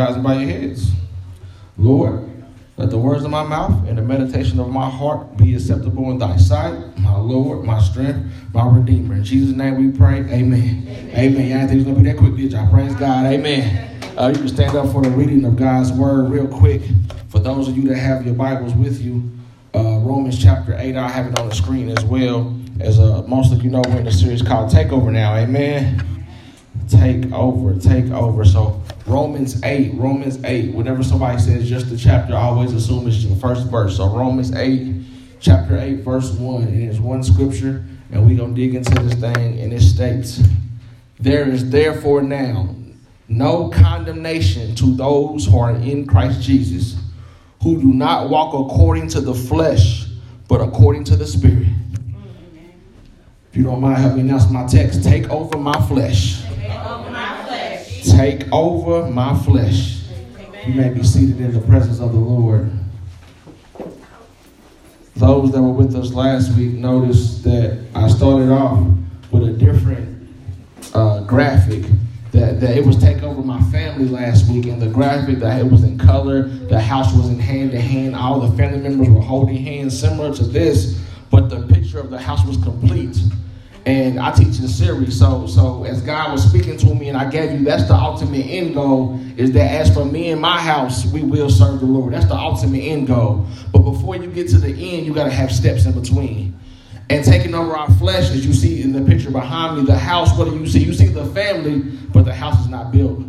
Eyes and bow your heads. Lord, let the words of my mouth and the meditation of my heart be acceptable in thy sight, my Lord, my strength, my Redeemer. In Jesus' name we pray. Amen. Amen. Amen. Y'all think it's going to be that quick, did y'all? Praise God. Amen. Uh, you can stand up for the reading of God's word real quick. For those of you that have your Bibles with you, uh, Romans chapter 8, I have it on the screen as well. As uh, most of you know, we're in a series called Takeover now. Amen. Take over, take over. So Romans 8, Romans 8. Whenever somebody says just the chapter, I always assume it's the first verse. So Romans 8, chapter 8, verse 1. And It is one scripture, and we're going to dig into this thing, and it states, There is therefore now no condemnation to those who are in Christ Jesus, who do not walk according to the flesh, but according to the Spirit. If you don't mind, help me announce my text. Take over my flesh. Take over my flesh. You may be seated in the presence of the Lord. Those that were with us last week noticed that I started off with a different uh, graphic. That, that it was take over my family last week, and the graphic that it was in color, the house was in hand to hand, all the family members were holding hands, similar to this, but the picture of the house was complete and I teach the series. So, so as God was speaking to me, and I gave you that's the ultimate end goal is that as for me and my house, we will serve the Lord. That's the ultimate end goal. But before you get to the end, you got to have steps in between. And taking over our flesh, as you see in the picture behind me, the house. What do you see? You see the family, but the house is not built.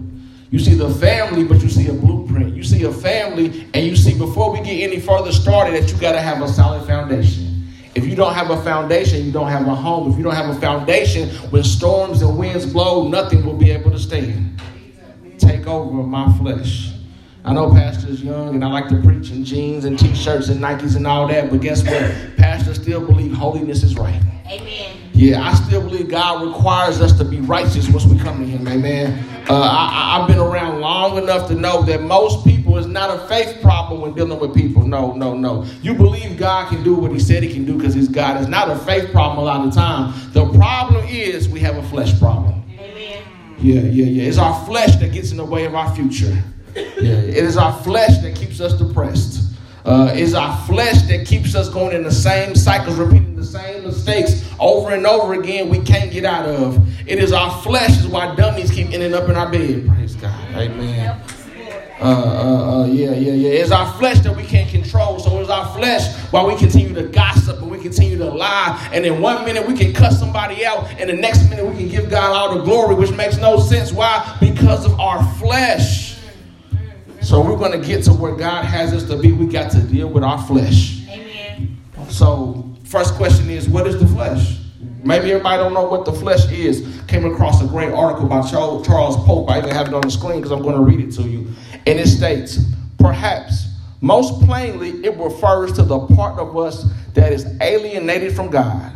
You see the family, but you see a blueprint. You see a family, and you see before we get any further started that you got to have a solid foundation. If you don't have a foundation, you don't have a home. If you don't have a foundation, when storms and winds blow, nothing will be able to stand. Take over my flesh. I know Pastor's young and I like to preach in jeans and t-shirts and Nikes and all that, but guess what? Pastor still believe holiness is right. Amen. Yeah, I still believe God requires us to be righteous once we come to Him. Amen. Uh, I, I've been around long enough to know that most people is not a faith problem when dealing with people. No, no, no. You believe God can do what He said He can do because He's God. It's not a faith problem a lot of the time. The problem is we have a flesh problem. Amen. Yeah, yeah, yeah. It's our flesh that gets in the way of our future. Yeah, it is our flesh that keeps us depressed. Uh, it's our flesh that keeps us going in the same cycles, repeating the same mistakes over and over again we can't get out of. It is our flesh is why dummies keep ending up in our bed. Praise God. Amen. Uh, uh, uh, yeah, yeah, yeah. It's our flesh that we can't control. So it's our flesh why we continue to gossip and we continue to lie. And in one minute we can cuss somebody out, and the next minute we can give God all the glory, which makes no sense. Why? Because of our flesh. So we're going to get to where God has us to be. We got to deal with our flesh. Amen. So first question is, what is the flesh? Maybe everybody don't know what the flesh is. Came across a great article by Charles Pope. I even have it on the screen because I'm going to read it to you. And it states, perhaps most plainly, it refers to the part of us that is alienated from God.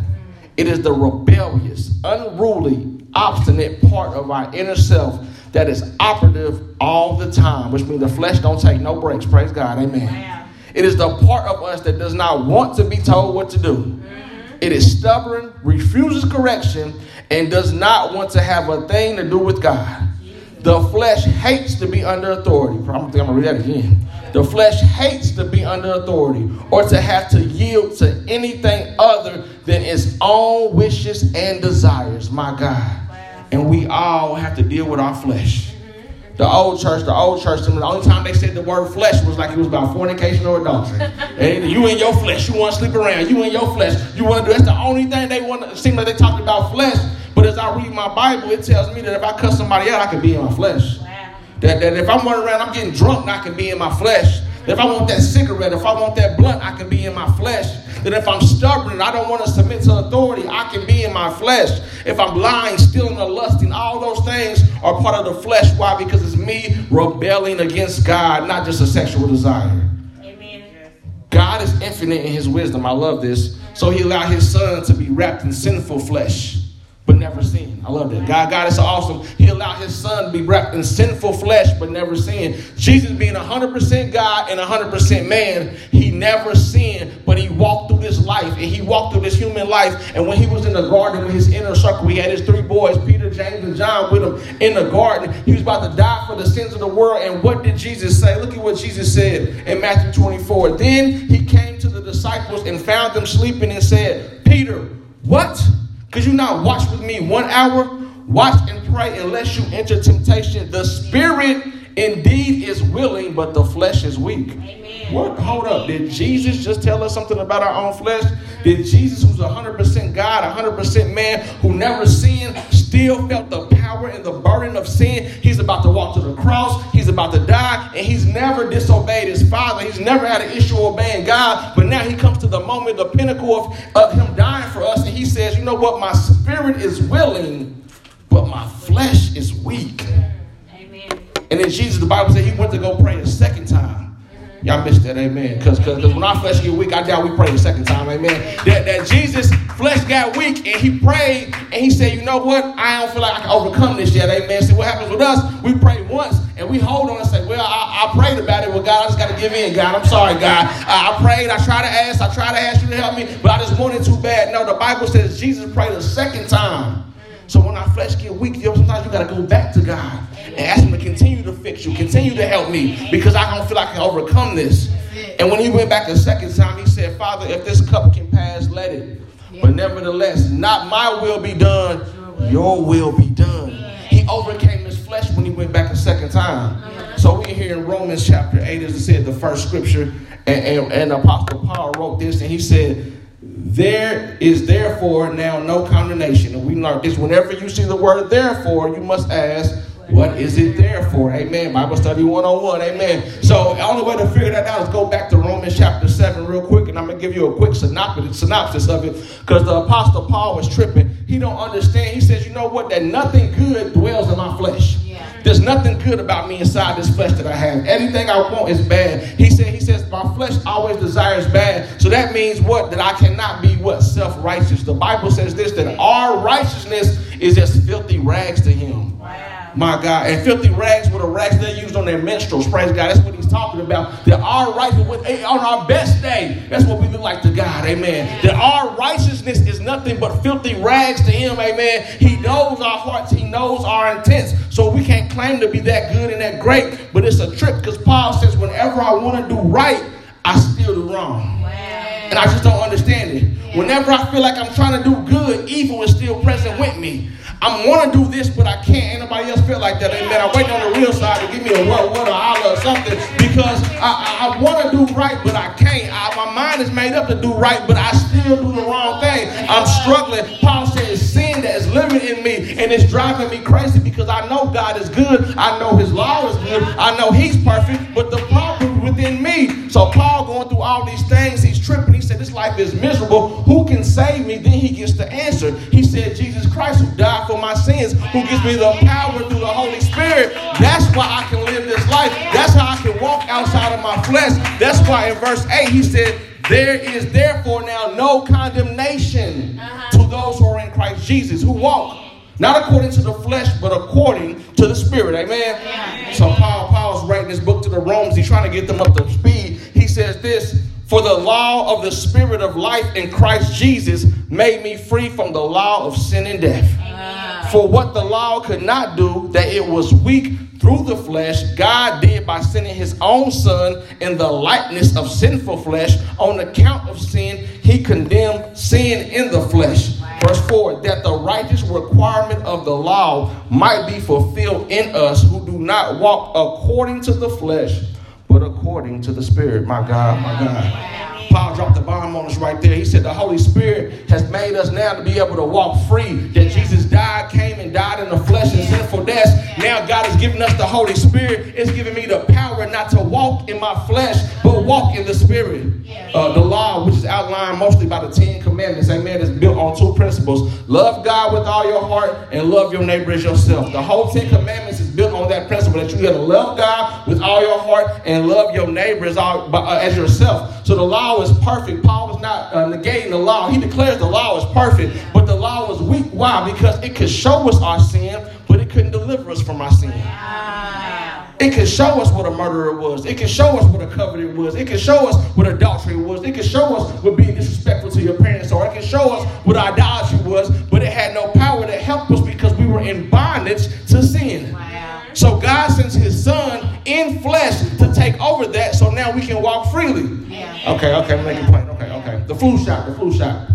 It is the rebellious, unruly, obstinate part of our inner self that is operative all the time, which means the flesh don't take no breaks. Praise God. Amen. It is the part of us that does not want to be told what to do. Mm-hmm. It is stubborn, refuses correction, and does not want to have a thing to do with God. The flesh hates to be under authority. I I'm going to read that again. The flesh hates to be under authority or to have to yield to anything other than its own wishes and desires. My God and we all have to deal with our flesh. The old church, the old church, the only time they said the word flesh was like it was about fornication or adultery. and you in your flesh, you want to sleep around. You in your flesh, you want to do. That's the only thing they want. to seem like they talked about flesh. But as I read my Bible, it tells me that if I cuss somebody out, I can be in my flesh. That, that if I'm running around, I'm getting drunk, I can be in my flesh. If I want that cigarette, if I want that blunt, I can be in my flesh that if I'm stubborn and I don't want to submit to authority, I can be in my flesh. If I'm lying, stealing, or lusting, all those things are part of the flesh. Why? Because it's me rebelling against God, not just a sexual desire. Amen. God is infinite in his wisdom. I love this. So he allowed his son to be wrapped in sinful flesh. But never sin. I love that. God, God is so awesome. He allowed his son to be wrapped in sinful flesh, but never sin. Jesus being 100% God and 100% man, he never sinned, but he walked through this life and he walked through this human life. And when he was in the garden with his inner circle, he had his three boys, Peter, James, and John, with him in the garden. He was about to die for the sins of the world. And what did Jesus say? Look at what Jesus said in Matthew 24. Then he came to the disciples and found them sleeping and said, Peter, what? Could you not watch with me one hour? Watch and pray unless you enter temptation. The spirit indeed is willing, but the flesh is weak. Amen. What? Hold up. Did Jesus just tell us something about our own flesh? Did Jesus, who's 100% God, 100% man, who never sinned, still felt the power and the burden of sin? He's about to walk to the cross. He's about to die, and he's never disobeyed his father. He's never had an issue obeying God. But now he comes to the moment, the pinnacle of, of him dying for us, and he says, You know what? My spirit is willing, but my flesh is weak. Amen. And then Jesus, the Bible said he went to go pray a second time. Y'all missed that, amen. Because because when our flesh get weak, I doubt we pray the second time, amen. That, that Jesus' flesh got weak and he prayed and he said, you know what? I don't feel like I can overcome this yet, amen. See what happens with us? We pray once and we hold on and say, well, I, I prayed about it. Well, God, I just got to give in, God. I'm sorry, God. I, I prayed. I tried to ask. I tried to ask you to help me, but I just wanted too bad. No, the Bible says Jesus prayed a second time. So when our flesh get weak, sometimes you got to go back to God and ask Him to continue to fix you, continue to help me, because I don't feel like I can overcome this. And when he went back a second time, he said, Father, if this cup can pass, let it. But nevertheless, not my will be done, your will be done. He overcame his flesh when he went back a second time. So we here in Romans chapter 8, as I said, the first scripture, and, and, and Apostle Paul wrote this, and he said, there is therefore now no condemnation. And we learned this whenever you see the word therefore, you must ask, what is it there for? Amen. Bible study 101. Amen. So the only way to figure that out is go back to Romans chapter 7 real quick, and I'm going to give you a quick synopsis, synopsis of it because the Apostle Paul was tripping. He don't understand. He says, you know what? That nothing good dwells in my flesh. There's nothing good about me inside this flesh that I have. Anything I want is bad. He said, he says, my flesh always desires bad. So that means what? That I cannot be what? Self-righteous. The Bible says this, that our righteousness is as filthy rags to him. Wow. My God. And filthy rags were the rags they used on their minstrels. Praise God. That's what he's talking about. That our righteousness, on our best day, that's what we look like to God. Amen. That our righteousness is nothing but filthy rags to him. Amen. He knows our hearts. He knows our intents. So we can't claim to be that good and that great. But it's a trick because Paul says, whenever I want to do right, I still do wrong. Wow. And I just don't understand it. Whenever I feel like I'm trying to do good, evil is still present with me. I want to do this, but I can't. Anybody else feel like that? Amen. I'm waiting on the real side to give me a what, what, a holler or something because I, I, I want to do right, but I can't. I, my mind is made up to do right, but I still do the wrong thing. I'm struggling. Paul says sin that is living in me and it's driving me crazy because I know God is good. I know His law is good. I know He's perfect, but the problem is within me. So Paul going through all these things, he's tripping. He said, "This life is miserable. Who can save me?" Then he gets the answer. He said, "Jesus Christ, who died." for my sins, who gives me the power through the Holy Spirit. That's why I can live this life. That's how I can walk outside of my flesh. That's why in verse 8 he said, There is therefore now no condemnation uh-huh. to those who are in Christ Jesus, who walk not according to the flesh, but according to the Spirit. Amen. Yeah. So Paul, Paul's writing this book to the Romans. He's trying to get them up to speed. He says this for the law of the Spirit of life in Christ Jesus made me free from the law of sin and death. For what the law could not do, that it was weak through the flesh, God did by sending his own Son in the likeness of sinful flesh. On account of sin, he condemned sin in the flesh. Verse 4 that the righteous requirement of the law might be fulfilled in us who do not walk according to the flesh but according to the Spirit. My God, my God. Paul dropped the bomb on us right there. He said the Holy Spirit has made us now to be able to walk free. That Jesus died, came and died in the flesh and sinful death. Now God has given us the Holy Spirit. It's giving me the power not to walk in my flesh, but walk in the Spirit. Uh, the law, which is outlined mostly by the Ten Commandments, amen, is built on two principles. Love God with all your heart and love your neighbor as yourself. The whole Ten Commandments built on that principle that you got to love God with all your heart and love your neighbor as, all, uh, as yourself. So the law is perfect. Paul was not uh, negating the law. He declares the law is perfect, but the law was weak. Why? Because it could show us our sin, but it couldn't deliver us from our sin. It can show us what a murderer was. It can show us what a coveter was. It can show us what adultery was. It can show us what being disrespectful to your parents or it can show us what idolatry was, but it had no power to help us because we were in bondage to sin. So God sends his son in flesh to take over that so now we can walk freely. Yeah. Okay, okay, I'm making a point. Okay, okay. The flu shot, the flu shot.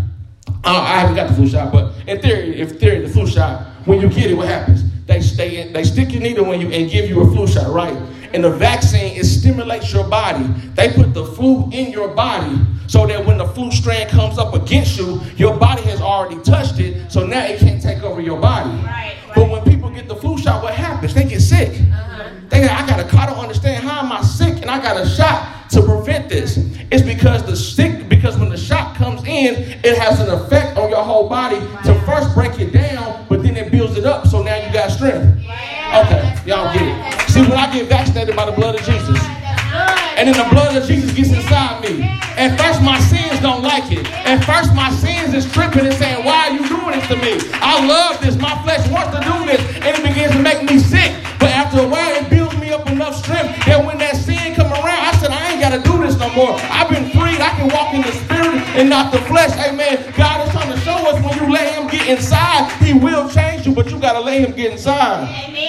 Uh, I haven't got the flu shot, but in theory, if theory, the flu shot, when you get it, what happens? They stay they stick your needle when you and give you a flu shot, right? And the vaccine it stimulates your body. They put the flu in your body so that when the flu strand comes up against you, your body has already touched it, so now it can't take over your body. Right, right. But when people get the flu shot, what happens? They get sick. Uh-huh. They I got a I don't understand how am I sick and I got a shot to prevent this. It's because the sick because when the shot comes in, it has an effect on your whole body to first break it down, but then it builds it up. So now by the blood of Jesus, and then the blood of Jesus gets inside me. At first my sins don't like it. At first my sins is tripping and saying, why are you doing this to me? I love this. My flesh wants to do this. And it begins to make me sick. But after a while, it builds me up enough strength that when that sin come around, I said, I ain't got to do this no more. I've been freed. I can walk in the spirit and not the flesh. Amen. God is trying to show us when you let him get inside, he will change you, but you got to let him get inside. Amen.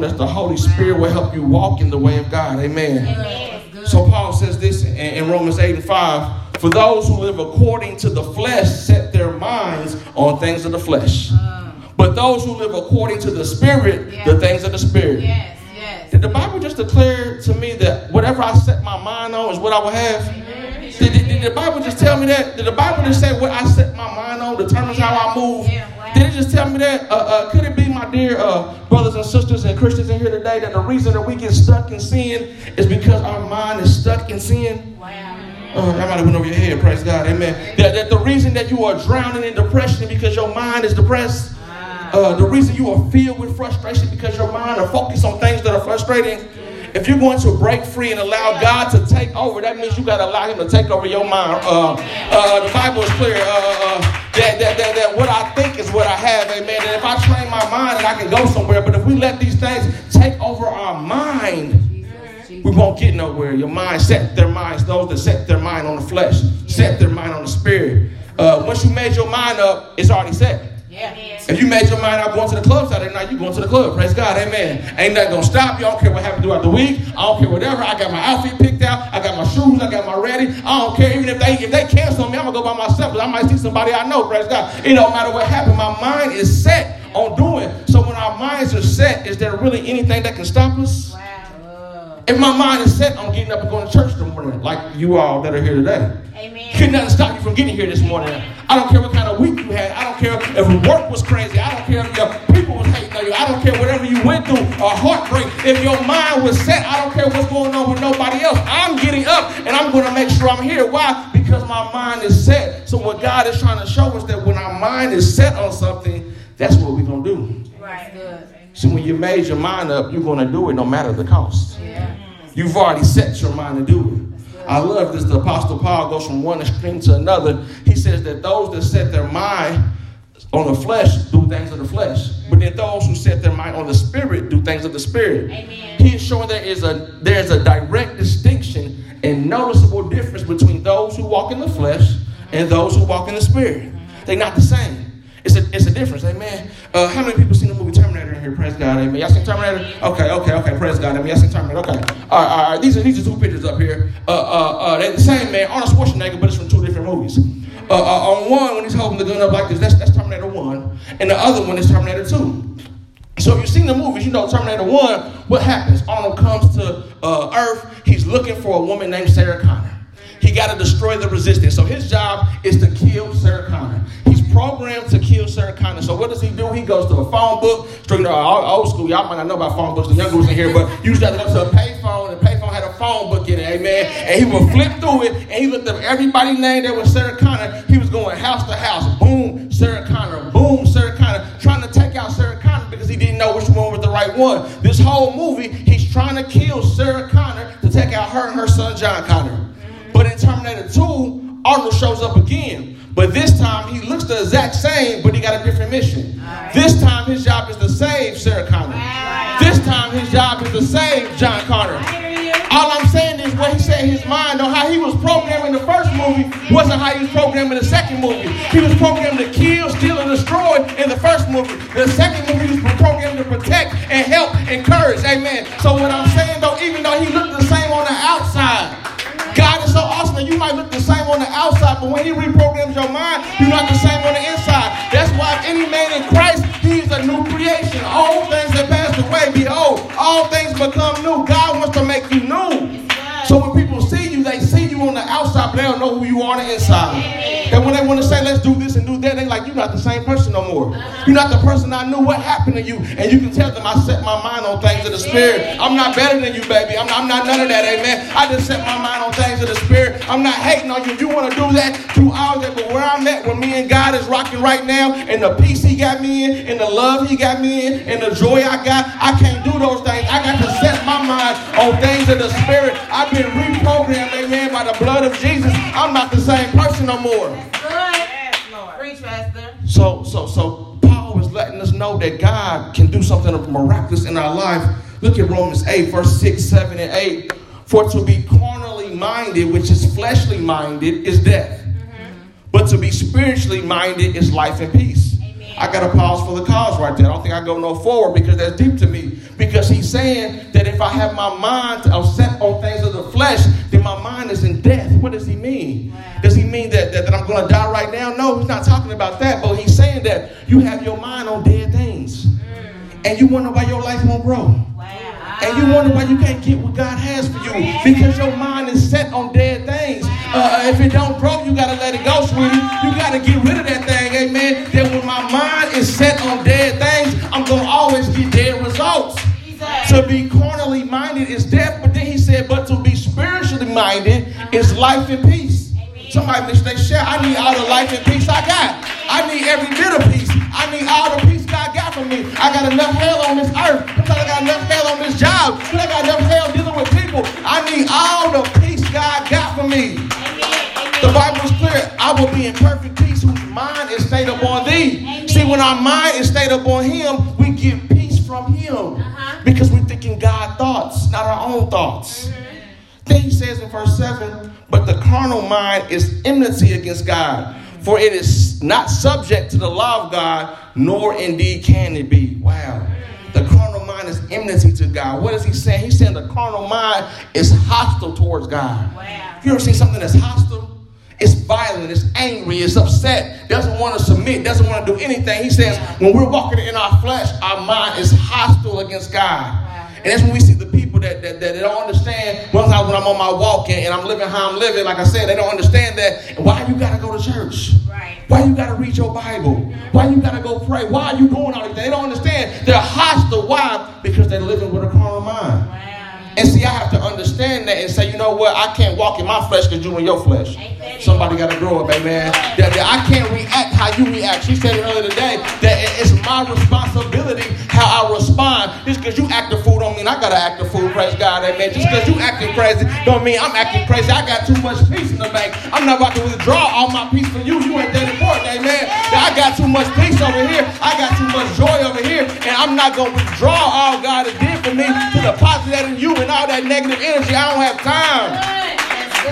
God is showing us the Holy Spirit will help you walk in the way of God. Amen. Amen. So Paul says this in, in Romans 8 and 5 For those who live according to the flesh set their minds on things of the flesh. Uh. But those who live according to the Spirit, the things of the Spirit. Yes, yes. Did the Bible just declare to me that whatever I set my mind on is what I will have? Did, did, did, the Bible just tell me that? Did the Bible just say what I set my mind on determines how I move? Yeah. Did it just tell me that? Uh, uh, could it be, my dear uh, brothers and sisters and Christians in here today, that the reason that we get stuck in sin is because our mind is stuck in sin? Wow. Oh, that might have went over your head, praise God, amen. That, that the reason that you are drowning in depression is because your mind is depressed. Uh, the reason you are filled with frustration because your mind are focused on things that are frustrating. If you're going to break free and allow God to take over, that means you got to allow Him to take over your mind. Uh, uh, the Bible is clear uh, uh, that, that, that, that what I think is what I have, amen. And if I train my mind, and I can go somewhere. But if we let these things take over our mind, we won't get nowhere. Your mind set their minds, those that set their mind on the flesh, set their mind on the spirit. Uh, once you made your mind up, it's already set. Yeah. If you made your mind up going to the club Saturday night, you going to the club. Praise God. Amen. Ain't nothing gonna stop you. I don't care what happens throughout the week. I don't care whatever. I got my outfit picked out. I got my shoes. I got my ready. I don't care. Even if they if they cancel me, I'm gonna go by myself because I might see somebody I know. Praise God. It don't matter what happens. My mind is set on doing. So when our minds are set, is there really anything that can stop us? Wow. If my mind is set on getting up and going to church the morning, like you all that are here today. Amen. Could nothing stop you from getting here this morning. I don't care what kind of week you had. I don't care if work was crazy. I don't care if your people was hating on you. I don't care whatever you went through, a heartbreak. If your mind was set, I don't care what's going on with nobody else. I'm getting up and I'm going to make sure I'm here. Why? Because my mind is set. So what God is trying to show us that when our mind is set on something, that's what we're going to do. So when you made your mind up, you're going to do it no matter the cost. You've already set your mind to do it. I love this. The Apostle Paul goes from one extreme to another. He says that those that set their mind on the flesh do things of the flesh, but then those who set their mind on the spirit do things of the spirit. Amen. He is showing there is a there's a direct distinction and noticeable difference between those who walk in the flesh and those who walk in the spirit. They're not the same. It's a, it's a difference, amen. Uh, how many people seen the movie Terminator in here? Praise God, amen. Y'all seen Terminator? Okay, okay, okay. Praise God, amen. Y'all seen Terminator? Okay. All right, all right. These are these are two pictures up here. Uh, uh, uh, they're the same man, Arnold Schwarzenegger, but it's from two different movies. Uh, uh, on one, when he's holding the gun up like this, that's, that's Terminator 1. And the other one is Terminator 2. So if you've seen the movies, you know Terminator 1, what happens? Arnold comes to uh, Earth. He's looking for a woman named Sarah Connor. He got to destroy the resistance. So his job is to kill Sarah Connor programmed to kill Sarah Connor. So what does he do? He goes to a phone book. Straight to old school. Y'all might not know about phone books. The young ones in here, but you used to have to go to a payphone. And the payphone had a phone book in it. Amen. And he would flip through it, and he looked up everybody's name that was Sarah Connor. He was going house to house. Boom, Sarah Connor. Boom, Sarah Connor. Trying to take out Sarah Connor because he didn't know which one was the right one. This whole movie, he's trying to kill Sarah Connor to take out her and her son John Connor. But in Terminator 2, Arnold shows up again. But this time he looks the exact same, but he got a different mission. Right. This time his job is to save Sarah Connor. Right. This time his job is to save John Connor. All I'm saying is what he said in his mind on how he was programmed in the first movie wasn't how he was programmed in the second movie. He was programmed to kill, steal, and destroy in the first movie. The second movie he was programmed to protect and help, encourage. Amen. So what I'm saying though, even though he looked the same same on the outside, but when He reprograms your mind, you're not the same on the inside. That's why if any man in Christ, he's a new creation. All things that passed away. Behold, all things become new. God don't know who you are on the inside. And when they want to say, let's do this and do that, they're like, you're not the same person no more. You're not the person I knew. What happened to you? And you can tell them I set my mind on things of the Spirit. I'm not better than you, baby. I'm not, I'm not none of that, amen. I just set my mind on things of the Spirit. I'm not hating on you. If you want to do that, do all that. But where I'm at, where me and God is rocking right now, and the peace He got me in, and the love He got me in, and the joy I got, I can't do those things. I got to set my mind on things of the Spirit. I've been reprogrammed, amen, by the blood of Jesus. I'm not the same person no more. So, so, so Paul is letting us know that God can do something miraculous in our life. Look at Romans 8, verse 6, 7, and 8. For to be carnally minded, which is fleshly minded, is death. Mm-hmm. But to be spiritually minded is life and peace. I got to pause for the cause right there. I don't think I go no forward because that's deep to me. Because he's saying that if I have my mind set on things of the flesh, then my mind is in death. What does he mean? Wow. Does he mean that, that, that I'm going to die right now? No, he's not talking about that. But he's saying that you have your mind on dead things. Mm. And you wonder why your life won't grow. And you wonder why you can't get what God has for you because your mind is set on dead things. Uh, if it don't grow, you got to let it go, sweetie. You got to get rid of that thing, amen. That when my mind is set on dead things, I'm going to always get dead results. To be carnally minded is death, but then he said, but to be spiritually minded is life and peace. Somebody wish they share. I need all the life and peace I got. I need every bit of peace. I need all the peace God got for me. I got enough hell on this earth. Because I got enough hell on this job. Because I got enough hell dealing with people. I need all the peace God got for me. The Bible is clear. I will be in perfect peace whose mind is stayed upon thee. Amen. See, when our mind is stayed upon him, we get peace from him. Uh-huh. Because we're thinking God thoughts, not our own thoughts. Mm-hmm. Then he says in verse 7 But the carnal mind is enmity against God, for it is not subject to the law of God, nor indeed can it be. Wow. The carnal mind is enmity to God. What is he saying? He's saying the carnal mind is hostile towards God. Wow. You ever seen something that's hostile? It's violent, it's angry, it's upset, doesn't want to submit, doesn't want to do anything. He says, when we're walking in our flesh, our mind is hostile against God. And that's when we see the people that, that, that don't understand. One time when I'm on my walk and, and, I'm living how I'm living, like I said, they don't understand that. Why you got to go to church? Right. Why you got to read your Bible? Why you got to go pray? Why are you doing all this? They don't understand. They're hostile. Why? Because they're living with a carnal mind. Wow. And see, I have to understand that and say, you know what? I can't walk in my flesh because you're in your flesh. Somebody got to grow up, amen. That, that I can't react how you react. She said earlier today that it's my responsibility how I respond. Just because you act the fool don't mean I got to act a fool, praise God, amen. Just because you acting crazy don't mean I'm acting crazy. I got too much peace in the bank. I'm not about to withdraw all my peace from you. You ain't that important, amen. I got too much peace over here. I got too much joy over here. And I'm not going to withdraw all God has did for me to deposit that in you and all that negative energy. I don't have time.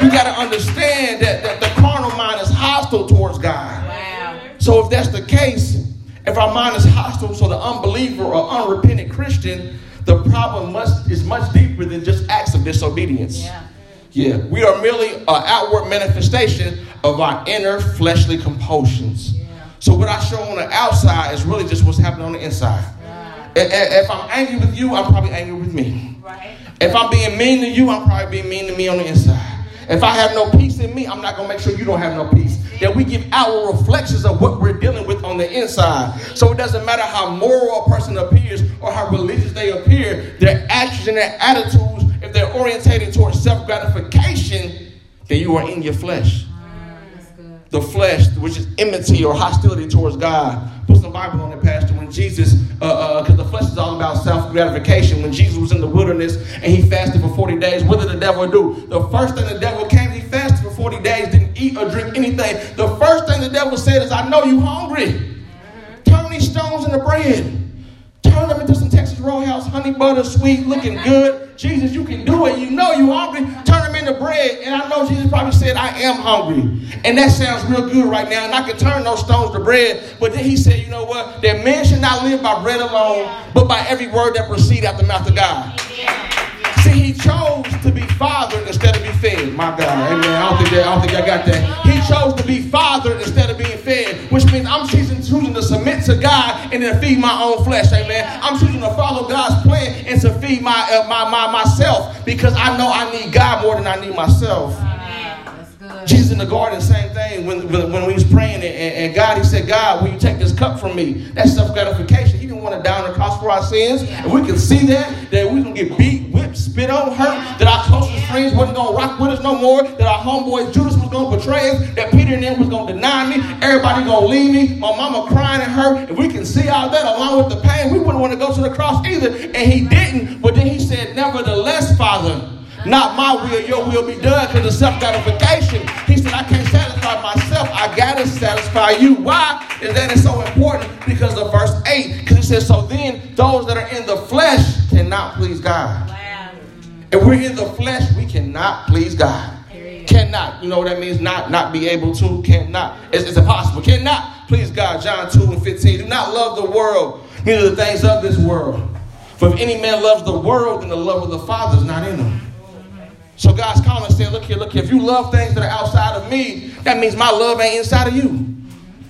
You got to understand that, that the carnal mind is hostile towards God. Wow. So if that's the case, if our mind is hostile to the unbeliever or unrepentant Christian, the problem must is much deeper than just acts of disobedience. Yeah. Yeah, we are merely an outward manifestation of our inner fleshly compulsions. Yeah. So what I show on the outside is really just what's happening on the inside. Yeah. If I'm angry with you, I'm probably angry with me. Right. If I'm being mean to you, I'm probably being mean to me on the inside. If I have no peace in me, I'm not going to make sure you don't have no peace. That we give our reflections of what we're dealing with on the inside. So it doesn't matter how moral a person appears or how religious they appear, their actions and their attitudes, if they're orientated towards self gratification, then you are in your flesh. Ah, the flesh, which is enmity or hostility towards God. Put some Bible on it, Pastor. Jesus because uh, uh, the flesh is all about self gratification. When Jesus was in the wilderness and he fasted for 40 days, what did the devil do? The first thing the devil came, he fasted for 40 days, didn't eat or drink anything. The first thing the devil said is, I know you hungry. Turn these stones into bread. Turn them into some Roadhouse honey butter sweet, looking good. Jesus, you can do it. You know you hungry. Turn them into bread. And I know Jesus probably said, I am hungry. And that sounds real good right now. And I can turn those stones to bread. But then he said, you know what? That man should not live by bread alone, but by every word that proceeds out of the mouth of God. See, he chose to be fathered instead of be fed. My God, amen. I don't think that, I don't think I got that. He chose to be fathered instead of being fed, which means I'm choosing, choosing to submit to God and then feed my own flesh. Amen. I'm choosing to follow God's plan and to feed my, uh, my, my myself because I know I need God more than I need myself. Jesus in the garden, same thing. When, when, when he was praying, and, and, God, he said, God, will you take this cup from me? That's self gratification. He didn't want to die on the cross for our sins. And we can see that, that we to get beat, whipped, spit on, hurt, that our closest friends wasn't going to rock with us no more, that our homeboy Judas was going to betray us, that Peter and them was going to deny me, everybody going to leave me, my mama crying and hurt. If we can see all that along with the pain, we wouldn't want to go to the cross either. And he didn't. But then he said, Nevertheless, Father, not my will, your will be done because of self gratification. He said, I can't satisfy myself. I got to satisfy you. Why is that it's so important? Because of verse 8. Because he says, So then those that are in the flesh cannot please God. Wow. If we're in the flesh, we cannot please God. Cannot. You know what that means? Not not be able to. Cannot. It's, it's impossible. Cannot please God. John 2 and 15. Do not love the world, neither the things of this world. For if any man loves the world, then the love of the Father is not in him. So God's calling and saying, look here, look here. If you love things that are outside of me, that means my love ain't inside of you.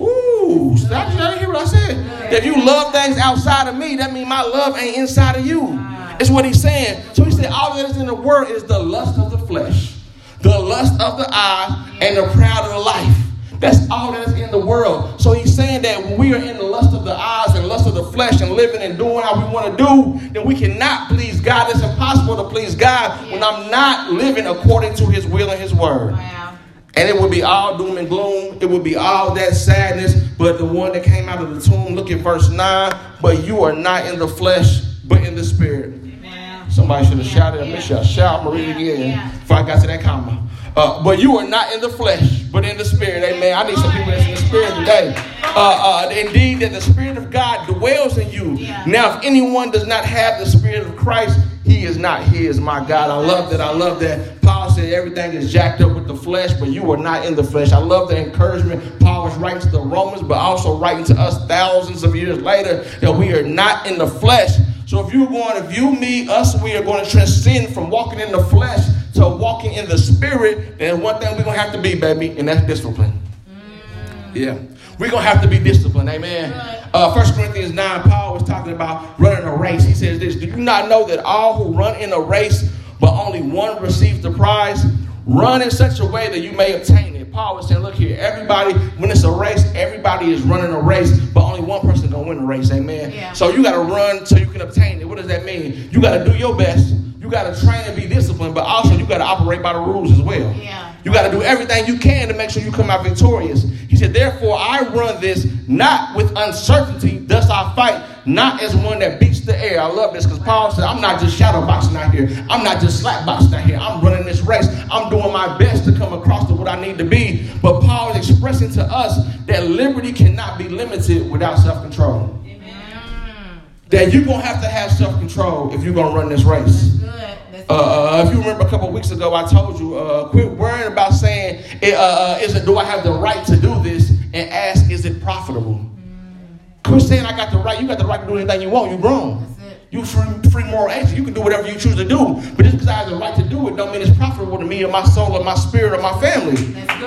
Ooh, stop, you hear what I said. If you love things outside of me, that means my love ain't inside of you. It's what he's saying. So he said, all that is in the world is the lust of the flesh, the lust of the eye, and the pride of the life. That's all that is in the world. So he's saying that when we are in the lust of the eyes and lust of the flesh and living and doing how we want to do, then we cannot please God. It's impossible to please God when I'm not living according to his will and his word. Wow. And it would be all doom and gloom. It would be all that sadness. But the one that came out of the tomb, look at verse 9. But you are not in the flesh, but in the spirit. Somebody should have shouted. I miss y'all. Shout. I'm going to read it again before I got to that comma. Uh, but you are not in the flesh, but in the spirit. Amen. I need some people that's in the spirit today. Uh, uh, indeed, that the spirit of God dwells in you. Now, if anyone does not have the spirit of Christ, he is not his. My God, I love that. I love that. Paul said everything is jacked up with the flesh, but you are not in the flesh. I love the encouragement Paul was writing to the Romans, but also writing to us thousands of years later that we are not in the flesh. So if you're going to view me, us, we are going to transcend from walking in the flesh to walking in the spirit, then one thing we're going to have to be, baby, and that's discipline. Mm. Yeah. We're going to have to be disciplined. Amen. Uh, 1 Corinthians 9, Paul was talking about running a race. He says this Do you not know that all who run in a race, but only one receives the prize? Run in such a way that you may obtain it. Paul was saying, look here, everybody, when it's a race, everybody is running a race, but only one person gonna win the race. Amen. Yeah. So you gotta run so you can obtain it. What does that mean? You gotta do your best you got to train and be disciplined, but also you got to operate by the rules as well. Yeah. You got to do everything you can to make sure you come out victorious. He said, Therefore, I run this not with uncertainty, thus I fight, not as one that beats the air. I love this because Paul said, I'm not just shadow boxing out here. I'm not just slack boxing out here. I'm running this race. I'm doing my best to come across to what I need to be. But Paul is expressing to us that liberty cannot be limited without self control that you're going to have to have self control if you're going to run this race. Uh, uh, if you remember a couple weeks ago, I told you, uh, quit worrying about saying, uh, uh, is it, do I have the right to do this? And ask, is it profitable? Quit saying, I got the right. You got the right to do anything you want. You're grown. You free, free moral action. You can do whatever you choose to do. But just because I have the right to do it don't mean it's profitable to me or my soul or my spirit or my family.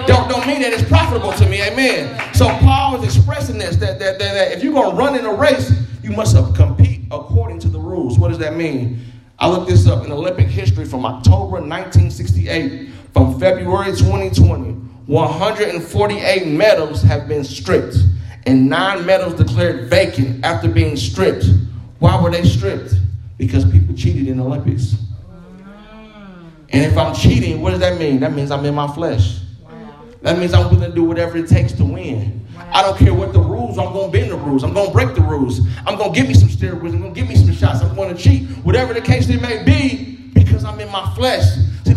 Don't, don't mean that it's profitable to me. Amen. So Paul is expressing this, that, that, that, that if you're going to run in a race, you must compete according to the rules. What does that mean? I looked this up in Olympic history from October 1968 from February 2020. 148 medals have been stripped and nine medals declared vacant after being stripped. Why were they stripped? Because people cheated in the Olympics. And if I'm cheating, what does that mean? That means I'm in my flesh. That means I'm willing to do whatever it takes to win. Wow. I don't care what the rules, I'm going to bend the rules. I'm going to break the rules. I'm going to give me some steroids. I'm going to give me some shots. I'm going to cheat. Whatever the case it may be, because I'm in my flesh.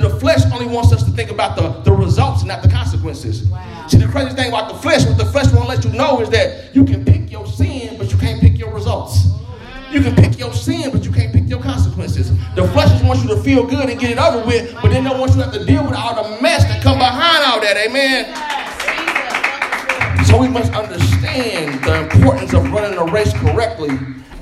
The flesh only wants us to think about the, the results and not the consequences. Wow. See, the crazy thing about the flesh, what the flesh won't let you know is that you can pick your sin, but you can't pick your results. You can pick your sin, but you can't pick your consequences. The flesh just wants you to feel good and get it over with, but then they want you to have to deal with all the mess that come behind all that. Amen. So we must understand the importance of running a race correctly.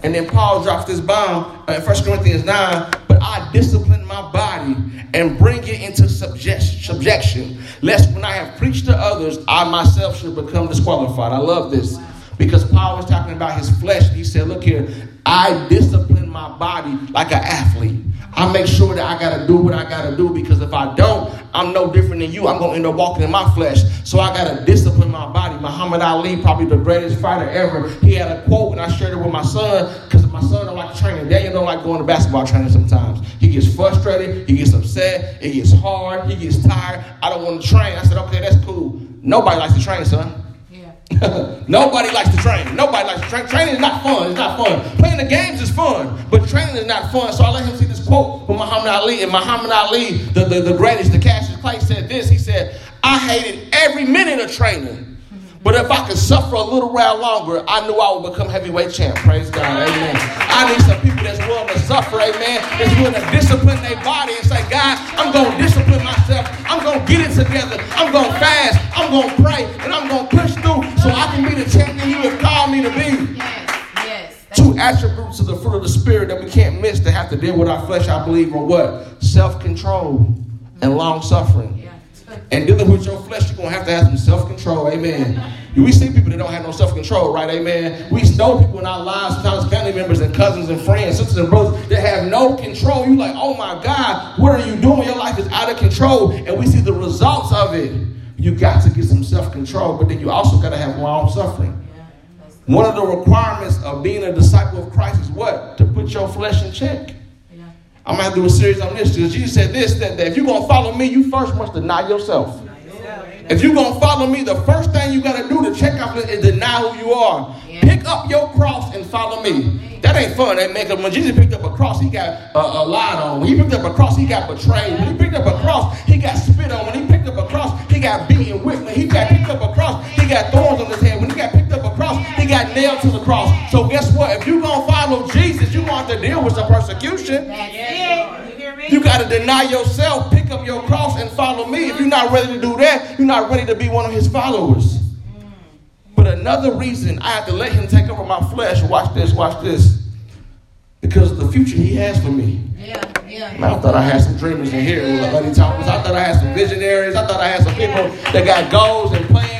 And then Paul drops this bomb uh, in 1 Corinthians 9, I discipline my body and bring it into subjection, lest when I have preached to others, I myself should become disqualified. I love this because Paul was talking about his flesh. He said, Look here, I discipline my body like an athlete. I make sure that I got to do what I got to do because if I don't, I'm no different than you. I'm to end up walking in my flesh. So I got to discipline my body. Muhammad Ali, probably the greatest fighter ever, he had a quote and I shared it with my son my son don't like training. Daniel don't like going to basketball training sometimes. He gets frustrated. He gets upset. It gets hard. He gets tired. I don't want to train. I said, okay, that's cool. Nobody likes to train, son. Yeah. Nobody likes to train. Nobody likes to train. Training is not fun. It's not fun. Playing the games is fun, but training is not fun. So I let him see this quote from Muhammad Ali. And Muhammad Ali, the, the, the greatest, the Cassius Clay, said this. He said, I hated every minute of training. But if I could suffer a little while longer, I knew I would become heavyweight champ. Praise God. Amen. I need some people that's willing to suffer. Amen. That's willing to discipline their body and say, God, I'm going to discipline myself. I'm going to get it together. I'm going to fast. I'm going to pray. And I'm going to push through so I can be the champion you have called me to be. Yes, yes. Two attributes of the fruit of the Spirit that we can't miss to have to deal with our flesh, I believe, are what? Self control and mm-hmm. long suffering. And dealing with your flesh, you're going to have to have some self control. Amen. We see people that don't have no self control, right? Amen. We know people in our lives, sometimes family members and cousins and friends, sisters and brothers, that have no control. You're like, oh my God, what are you doing? Your life is out of control. And we see the results of it. You got to get some self control, but then you also got to have long suffering. One of the requirements of being a disciple of Christ is what? To put your flesh in check. I'm to do a series on this because Jesus said this that, that if you're going to follow me, you first must deny yourself. If you're going to follow me, the first thing you got to do to check off is deny who you are. Pick up your cross and follow me. That ain't fun. That make when Jesus picked up a cross, he got a, a lied on. When he picked up a cross, he got betrayed. When he picked up a cross, he got spit on. When he picked up a cross, he got beaten with. When he got picked up a cross, he got thorns on his head. When nailed to the cross. So guess what? If you're going to follow Jesus, you're going to have to deal with some persecution. You got to deny yourself, pick up your cross, and follow me. If you're not ready to do that, you're not ready to be one of his followers. But another reason I have to let him take over my flesh, watch this, watch this, because of the future he has for me. Yeah, yeah. Man, I thought I had some dreamers in here. I thought I had some visionaries. I thought I had some people that got goals and plans,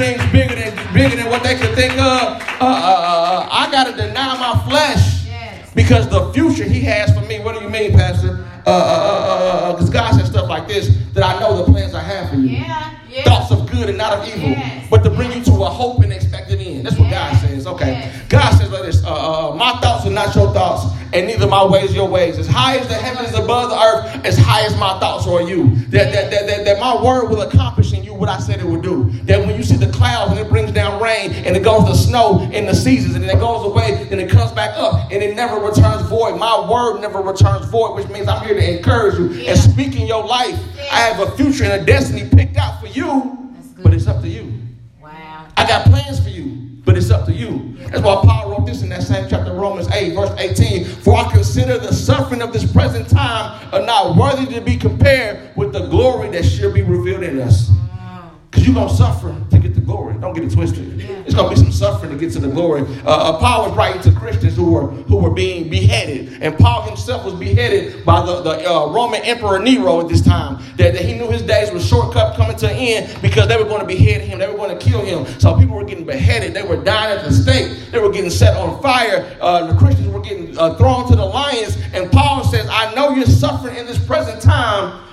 dreams bigger than bigger than what they could think of. Uh, uh, uh, uh I got to deny my flesh because the future he has for me. What do you mean, Pastor? because uh, uh, God said stuff like this that I know the plans I have for you. Yeah, yeah. Thoughts of good and not of evil, yes. but to bring you to a hope and expected end. That's what yes. God says. Okay. God says like this My thoughts are not your thoughts, and neither my ways your ways. As high as the heavens above the earth, as high as my thoughts are you. That, that, that, that, that my word will accomplish in you what I said it would do. That you see the clouds and it brings down rain and it goes to snow in the seasons and it goes away and it comes back up and it never returns void. My word never returns void, which means I'm here to encourage you yeah. and speak in your life. Yeah. I have a future and a destiny picked out for you, but it's up to you. Wow. I got plans for you but it's up to you. That's why Paul wrote this in that same chapter, Romans 8, verse 18. For I consider the suffering of this present time are not worthy to be compared with the glory that shall be revealed in us. Because you're going to suffer to get the glory. Don't get it twisted. Yeah. It's going to be some suffering to get to the glory. Uh, uh, Paul was writing to Christians who were who were being beheaded. And Paul himself was beheaded by the, the uh, Roman Emperor Nero at this time. That, that he knew his days were shortcut coming to an end because they were going to behead him. They were going to kill him. So people were getting beheaded. They were dying at the stake. They were getting set on fire. Uh, the Christians were getting uh, thrown to the lions. And Paul says, I know you're suffering in this present time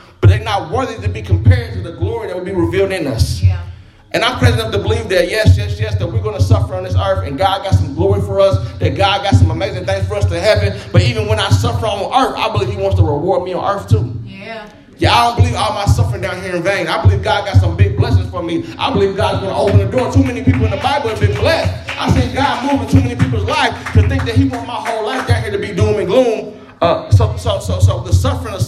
not worthy to be compared to the glory that will be revealed in us. Yeah. And I'm crazy enough to believe that, yes, yes, yes, that we're going to suffer on this earth and God got some glory for us, that God got some amazing things for us to heaven. But even when I suffer on earth, I believe He wants to reward me on earth too. Yeah. Yeah, I don't believe all my suffering down here in vain. I believe God got some big blessings for me. I believe God's going to open the door. Too many people in the Bible have been blessed. I see God moving too many people's life to think that He want my whole life down here to be doom and gloom. Uh, so, so, so, so the suffering of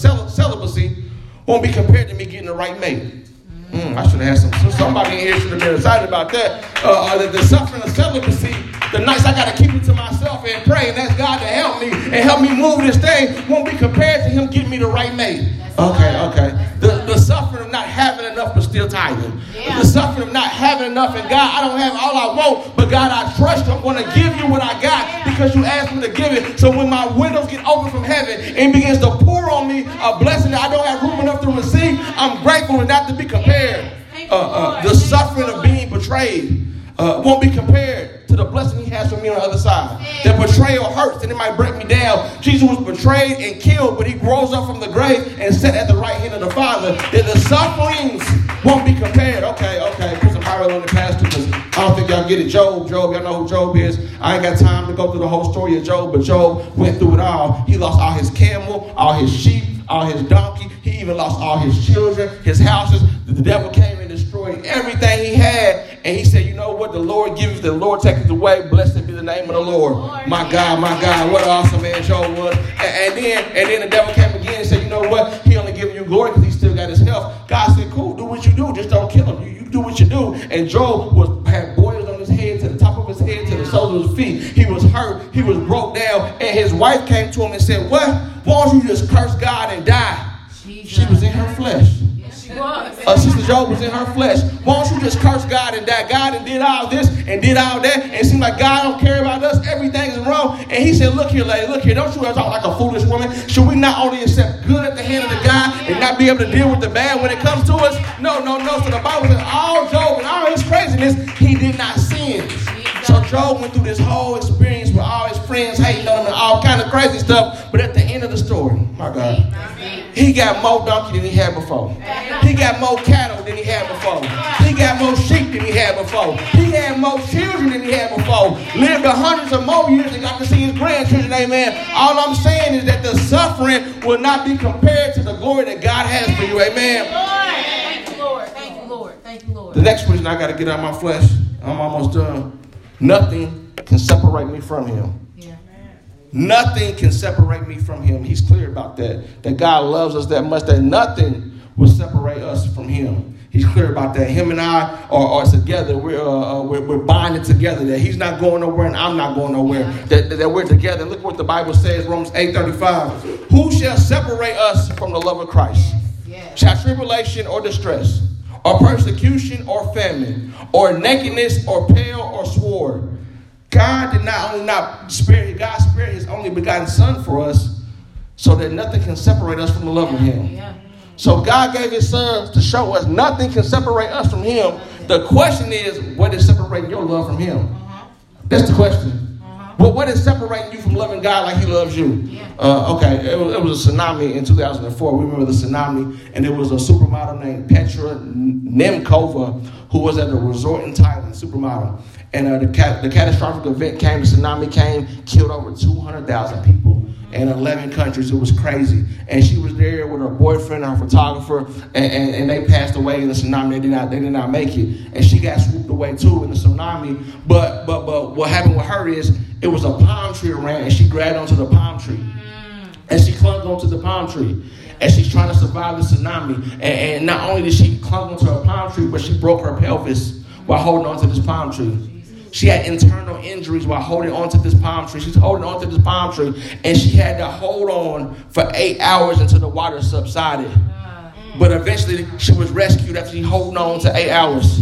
won't be compared to me getting the right mate. Mm, I should have had some. Somebody in here should have been excited about that. Uh, the suffering of celibacy the nights I got to keep it to myself and pray and ask God to help me and help me move this thing won't be compared to Him getting me the right mate. Okay, okay. The, the suffering of not having enough but still tithing. Yeah. The suffering of not having enough and God, I don't have all I want, but God, I trust you. I'm going to give you what I got because you asked me to give it. So when my windows get open from heaven and begins to pour on me a blessing that I don't have room enough to receive, I'm grateful and not to be compared. Uh, uh, the suffering of being betrayed uh, won't be compared to the blessing he has for me on the other side. That betrayal hurts and it might break me down. Jesus was betrayed and killed, but he rose up from the grave and sat at the right hand of the Father. That the sufferings won't be compared. Okay, okay, on the pastor because I don't think y'all get it. Job, Job, y'all know who Job is. I ain't got time to go through the whole story of Job, but Job went through it all. He lost all his camel, all his sheep, all his donkey. He even lost all his children, his houses. The devil came and destroyed everything he had. And he said, You know what? The Lord gives, the Lord takes away. Blessed be the name of the Lord. My God, my God, what an awesome man Job was. And, and, then and then the devil came again and said, You know In her flesh. Why don't you just curse God and that God and did all this and did all that? And it seemed like God don't care about us. Everything is wrong. And he said, Look here, lady, look here. Don't you ever talk like a foolish woman. Should we not only accept good at the hand of the guy and not be able to deal with the bad when it comes to us? No, no, no. So the Bible says all Job and all his craziness, he did not sin. So Job went through this whole experience with all his friends hating on him and all kind of crazy stuff. But at the end of the story, my God, he got more donkey than he had before. He got more cattle got more sheep than he had before. He had more children than he had before. Lived a hundreds of more years and got to see his grandchildren. Amen. All I'm saying is that the suffering will not be compared to the glory that God has for you. Amen. Thank you, Lord. Thank you, Lord. Thank you, Lord. The next reason I got to get out of my flesh. I'm almost done. Nothing can separate me from him. Nothing can separate me from him. He's clear about that. That God loves us that much that nothing will separate us from him. He's clear about that. Him and I are, are together. We're, uh, uh we're, we're bonded together. That he's not going nowhere and I'm not going nowhere. That, that we're together. Look what the Bible says, Romans 8.35. Who shall separate us from the love of Christ? Yes. Shall tribulation or distress, or persecution or famine, or nakedness or peril or sword? God did not only not spare, God spared his only begotten son for us so that nothing can separate us from the love of him. So God gave his son to show us nothing can separate us from him. The question is, what is separating your love from him? Uh-huh. That's the question. Uh-huh. But what is separating you from loving God like he loves you? Uh, okay, it was, it was, a tsunami in 2004. We remember the tsunami, and it was a supermodel named Petra Nemcova who was at a resort in Thailand, supermodel. And uh, the, cat, the catastrophic event came, the tsunami came, killed over 200,000 people in 11 countries. It was crazy. And she was there with her boyfriend, her photographer, and, and, and, they passed away in the tsunami. They did, not, they did not make it. And she got swooped away too in the tsunami. But, but, but what happened with her is it was a palm tree around, and she grabbed onto the palm tree. And she clung onto the palm tree. And she's trying to survive the tsunami. And, and not only did she clung onto a palm tree, but she broke her pelvis while holding onto this palm tree. She had internal injuries while holding onto this palm tree. She's holding onto this palm tree, and she had to hold on for eight hours until the water subsided. But eventually, she was rescued after she holding on to eight hours.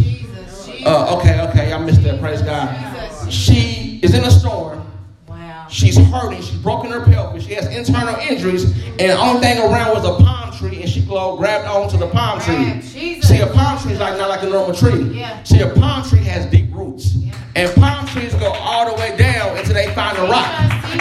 Uh, okay, okay, I missed that. Praise God. She is in a storm. She's hurting. She's broken her pelvis. She has internal injuries, and the only thing around was a palm tree, and she grabbed onto the palm tree. See, a palm tree is like not like a normal tree. See, a palm tree has deep roots. And palm trees go all the way down until they find a rock.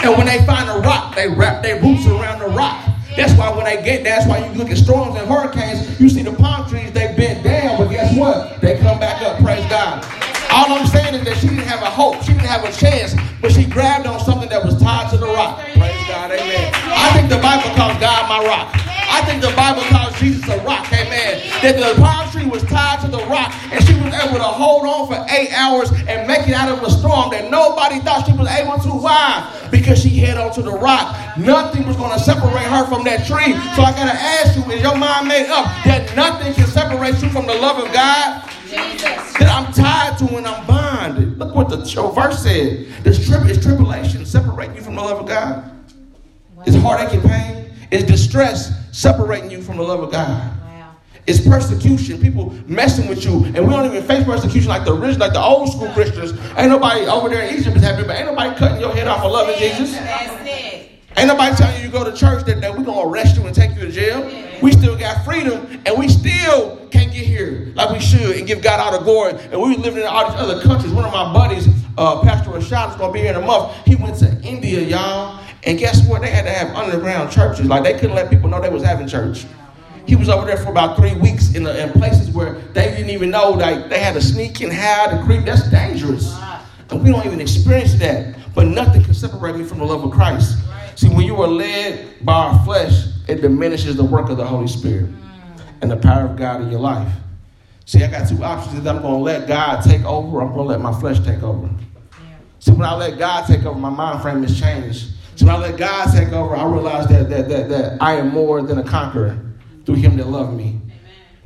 And when they find a rock, they wrap their roots around the rock. That's why when they get, that's why you look at storms and hurricanes, you see the palm trees, they bend down, but guess what? They come back up, praise God. All I'm saying is that she didn't have a hope, she didn't have a chance, but she grabbed on something that was tied to the rock. Praise God, amen. I think the Bible calls God my rock. I think the Bible calls Jesus a rock. Amen. That the palm tree was tied to the rock and she was able to hold on for eight hours and make it out of a storm that nobody thought she was able to. Why? Because she held on to the rock. Nothing was going to separate her from that tree. So I got to ask you, is your mind made up that nothing can separate you from the love of God? Jesus. That I'm tied to and I'm bonded. Look what the verse said. This is tribulation separating you from the love of God. It's heartache and pain. It's distress separating you from the love of God. It's persecution, people messing with you, and we don't even face persecution like the original, like the old school Christians. Ain't nobody over there in Egypt is happy, but ain't nobody cutting your head off for loving Jesus. Ain't nobody telling you you go to church that, that we're gonna arrest you and take you to jail. We still got freedom, and we still can't get here like we should and give God all the glory. And we living in all these other countries. One of my buddies, uh, Pastor Rashad, is gonna be here in a month. He went to India, y'all, and guess what? They had to have underground churches. Like they couldn't let people know they was having church. He was over there for about three weeks in, the, in places where they didn't even know like they had to sneak and hide and creep. That's dangerous. And we don't even experience that. But nothing can separate me from the love of Christ. See, when you are led by our flesh, it diminishes the work of the Holy Spirit and the power of God in your life. See, I got two options. I'm going to let God take over, or I'm going to let my flesh take over. See, when I let God take over, my mind frame is changed. So when I let God take over, I realize that, that, that, that I am more than a conqueror through him that loved me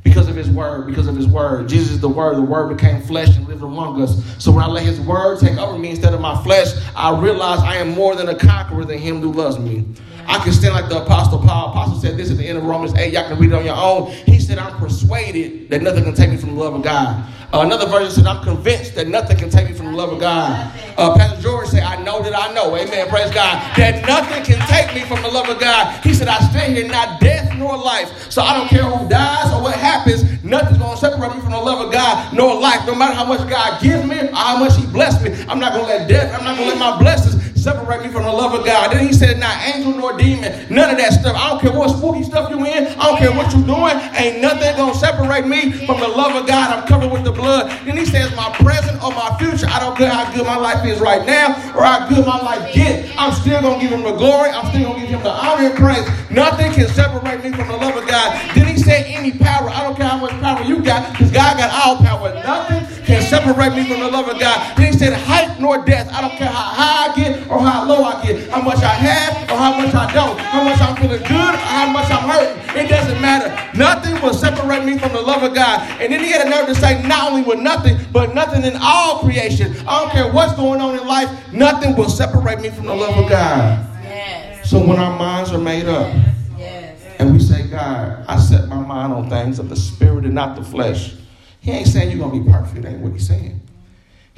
because of his word, because of his word. Jesus is the word. The word became flesh and lived among us. So when I let his word take over me instead of my flesh, I realize I am more than a conqueror than him who loves me. I can stand like the Apostle Paul. Apostle said this at the end of Romans 8. Y'all can read it on your own. He said, I'm persuaded that nothing can take me from the love of God. Uh, another version said, I'm convinced that nothing can take me from the love of God. Uh, Pastor George said, I know that I know. Amen. Praise God. That nothing can take me from the love of God. He said, I stand here not death nor life. So I don't care who dies or what happens. Nothing's going to separate me from the love of God nor life. No matter how much God gives me or how much he blessed me, I'm not going to let death, I'm not going to let my blessings separate me from the love of God. Then he said, not angel nor demon, none of that stuff. I don't care what spooky stuff you in. I don't care what you doing. Ain't nothing gonna separate me from the love of God. I'm covered with the blood. Then he says, my present or my future. I don't care how good my life is right now or how good my life get. I'm still gonna give him the glory. I'm still gonna give him the honor and praise. Nothing can separate me from the love of God. Then he said, any power. I don't care how much power you got, because God got all power. Nothing can separate me from the love of God. Then he said, height nor death. I don't care how high I get or how low I get, how much I have or how much I don't, how much I'm feeling good or how much I'm hurting. It doesn't matter. Nothing will separate me from the love of God. And then he had a nerve to say, not only with nothing, but nothing in all creation. I don't care what's going on in life, nothing will separate me from the love of God. Yes. So when our minds are made up, yes. and we say, God, I set my mind on things of the spirit and not the flesh. He ain't saying you're going to be perfect. Ain't what he's saying.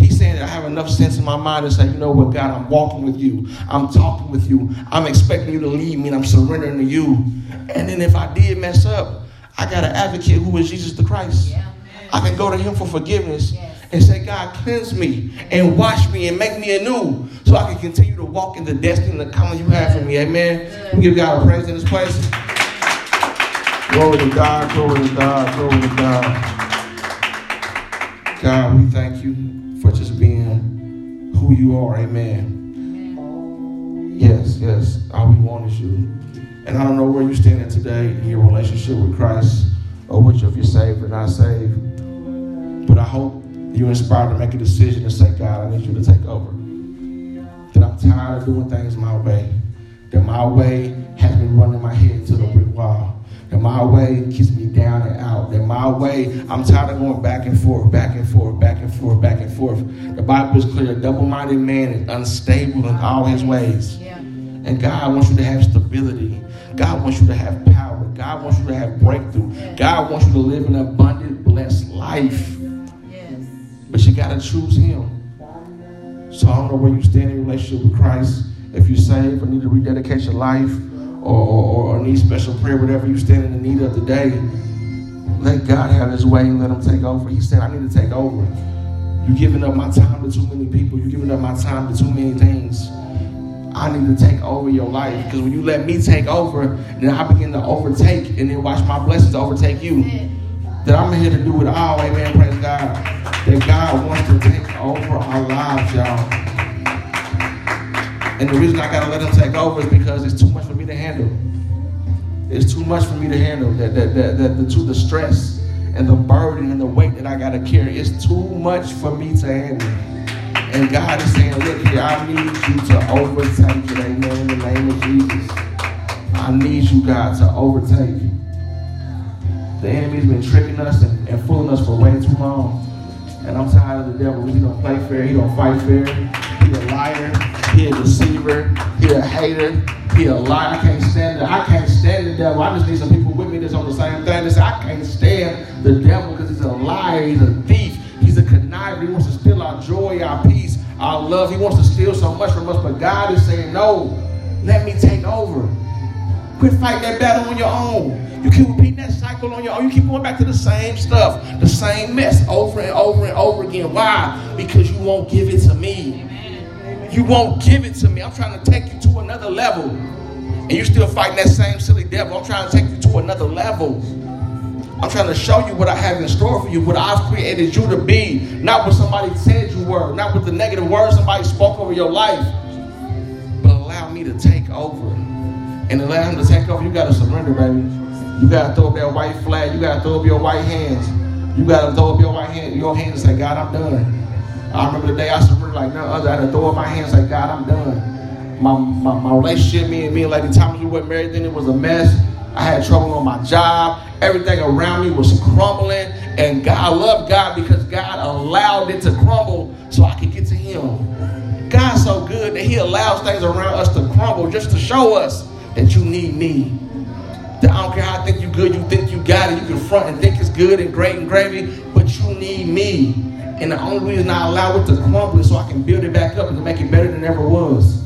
He's saying that I have enough sense in my mind to say, you know what, God, I'm walking with you. I'm talking with you. I'm expecting you to lead me and I'm surrendering to you. And then if I did mess up, I got an advocate who is Jesus the Christ. Yeah, I can go to him for forgiveness yes. and say, God, cleanse me and wash me and make me anew so I can continue to walk in the destiny and the calling you have for me. Amen. We give God a praise in this place. Glory to God, glory to God, glory to God. God, we thank you for just being who you are. Amen. Yes, yes. All we want is you. And I don't know where you're standing today in your relationship with Christ or which of you saved or not saved. But I hope you're inspired to make a decision and say, God, I need you to take over. That I'm tired of doing things my way. That my way has been running my head to the brick wall. That my way keeps me down and out. That my way, I'm tired of going back and forth, back and forth, back and forth, back and forth. The Bible is clear. A double-minded man is unstable in all his ways. Yeah. And God wants you to have stability. God wants you to have power. God wants you to have breakthrough. Yes. God wants you to live an abundant, blessed life. Yes. But you got to choose Him. So I don't know where you stand in relationship with Christ. If you're saved or need to rededicate your life, or, or, need special prayer, whatever you stand in the need of today, let God have his way and let him take over. He said, I need to take over. You're giving up my time to too many people. You're giving up my time to too many things. I need to take over your life. Because when you let me take over, then I begin to overtake and then watch my blessings overtake you. That I'm here to do it all. Amen. Praise God. That God wants to take over our lives, y'all. And the reason I gotta let him take over is because it's too much for me to handle. It's too much for me to handle. That that that, that the, to the stress and the burden and the weight that I gotta carry. It's too much for me to handle. And God is saying, look here, I need you to overtake it. Amen. In the name of Jesus. I need you, God, to overtake. The enemy's been tricking us and, and fooling us for way too long. And I'm tired of the devil. He don't play fair. He don't fight fair. He a deceiver. He a hater. He a liar. I can't stand it. I can't stand the devil. I just need some people with me that's on the same thing. Say, I can't stand the devil because he's a liar. He's a thief. He's a conniver. He wants to steal our joy, our peace, our love. He wants to steal so much from us. But God is saying, no, let me take over. Quit fighting that battle on your own. You keep repeating that cycle on your own. You keep going back to the same stuff, the same mess over and over and over again. Why? Because you won't give it to me. You won't give it to me. I'm trying to take you to another level. And you're still fighting that same silly devil. I'm trying to take you to another level. I'm trying to show you what I have in store for you, what I've created you to be, not what somebody said you were, not with the negative words somebody spoke over your life, but allow me to take over. And allow him to take over, you got to surrender, baby. You gotta throw up that white flag. You gotta throw up your white hands. You gotta throw up your white hand, your hands and say, God, I'm done. I remember the day I surrendered like no other. I had to throw up my hands like, God, I'm done. My, my, my relationship, me and me and Lady Thomas, we weren't married then. It was a mess. I had trouble on my job. Everything around me was crumbling. And God, I love God because God allowed it to crumble so I could get to Him. God's so good that He allows things around us to crumble just to show us that you need me. That I don't care how I think you good, you think you got it, you can front and think it's good and great and gravy, but you need me. And the only reason I allow it to crumble is so I can build it back up and make it better than it ever was.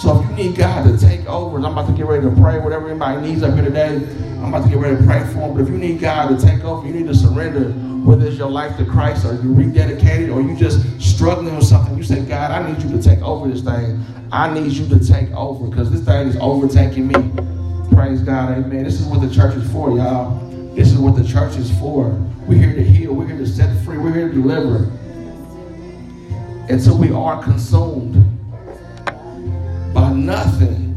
So if you need God to take over, I'm about to get ready to pray, whatever anybody needs up here today, I'm about to get ready to pray for them. But if you need God to take over, you need to surrender, whether it's your life to Christ or you're rededicated or you just struggling with something. You say, God, I need you to take over this thing. I need you to take over because this thing is overtaking me. Praise God, amen. This is what the church is for, y'all. This is what the church is for. We're here to heal, we're here to set free, we're here to deliver. And so we are consumed by nothing.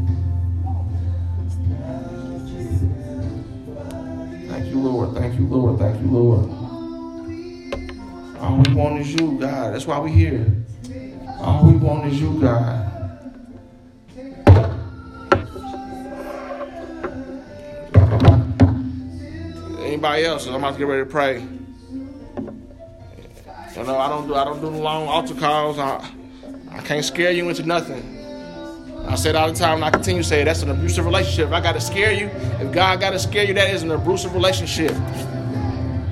Thank you, Lord. Thank you, Lord. Thank you, Lord. All we want is you, God. That's why we're here. All we want is you, God. Anybody else, I'm about to get ready to pray. You know, I don't do I don't do long altar calls. I I can't scare you into nothing. I say it all the time, and I continue to say that's an abusive relationship. I got to scare you, if God got to scare you, that is an abusive relationship.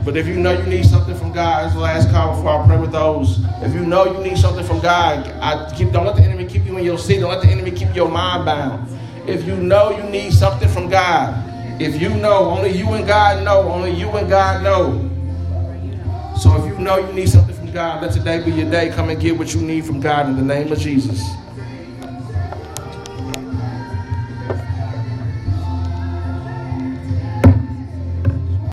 But if you know you need something from God, it's the last call before I pray with those. If you know you need something from God, I keep, don't let the enemy keep you in your seat. Don't let the enemy keep your mind bound. If you know you need something from God, if you know, only you and God know, only you and God know. So if you know you need something from God, let today be your day. Come and get what you need from God in the name of Jesus.